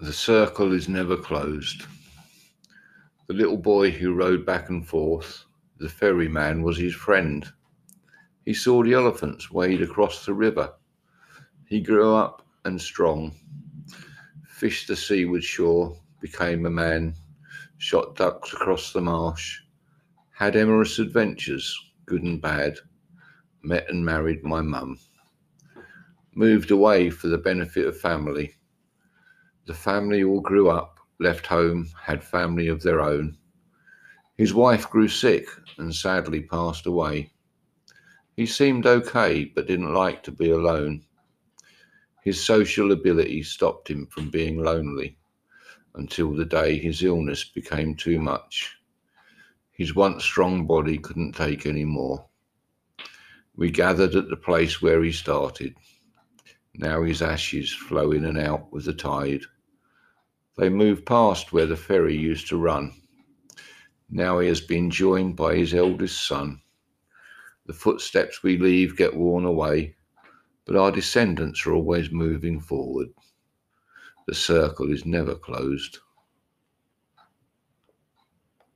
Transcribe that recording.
The circle is never closed. The little boy who rode back and forth, the ferryman was his friend. He saw the elephants wade across the river. He grew up and strong, fished the seaward shore, became a man, shot ducks across the marsh, had amorous adventures, good and bad, met and married my mum, moved away for the benefit of family the family all grew up, left home, had family of their own. His wife grew sick and sadly passed away. He seemed okay, but didn't like to be alone. His social ability stopped him from being lonely until the day his illness became too much. His once strong body couldn't take any more. We gathered at the place where he started. Now his ashes flow in and out with the tide. They moved past where the ferry used to run. Now he has been joined by his eldest son. The footsteps we leave get worn away, but our descendants are always moving forward. The circle is never closed.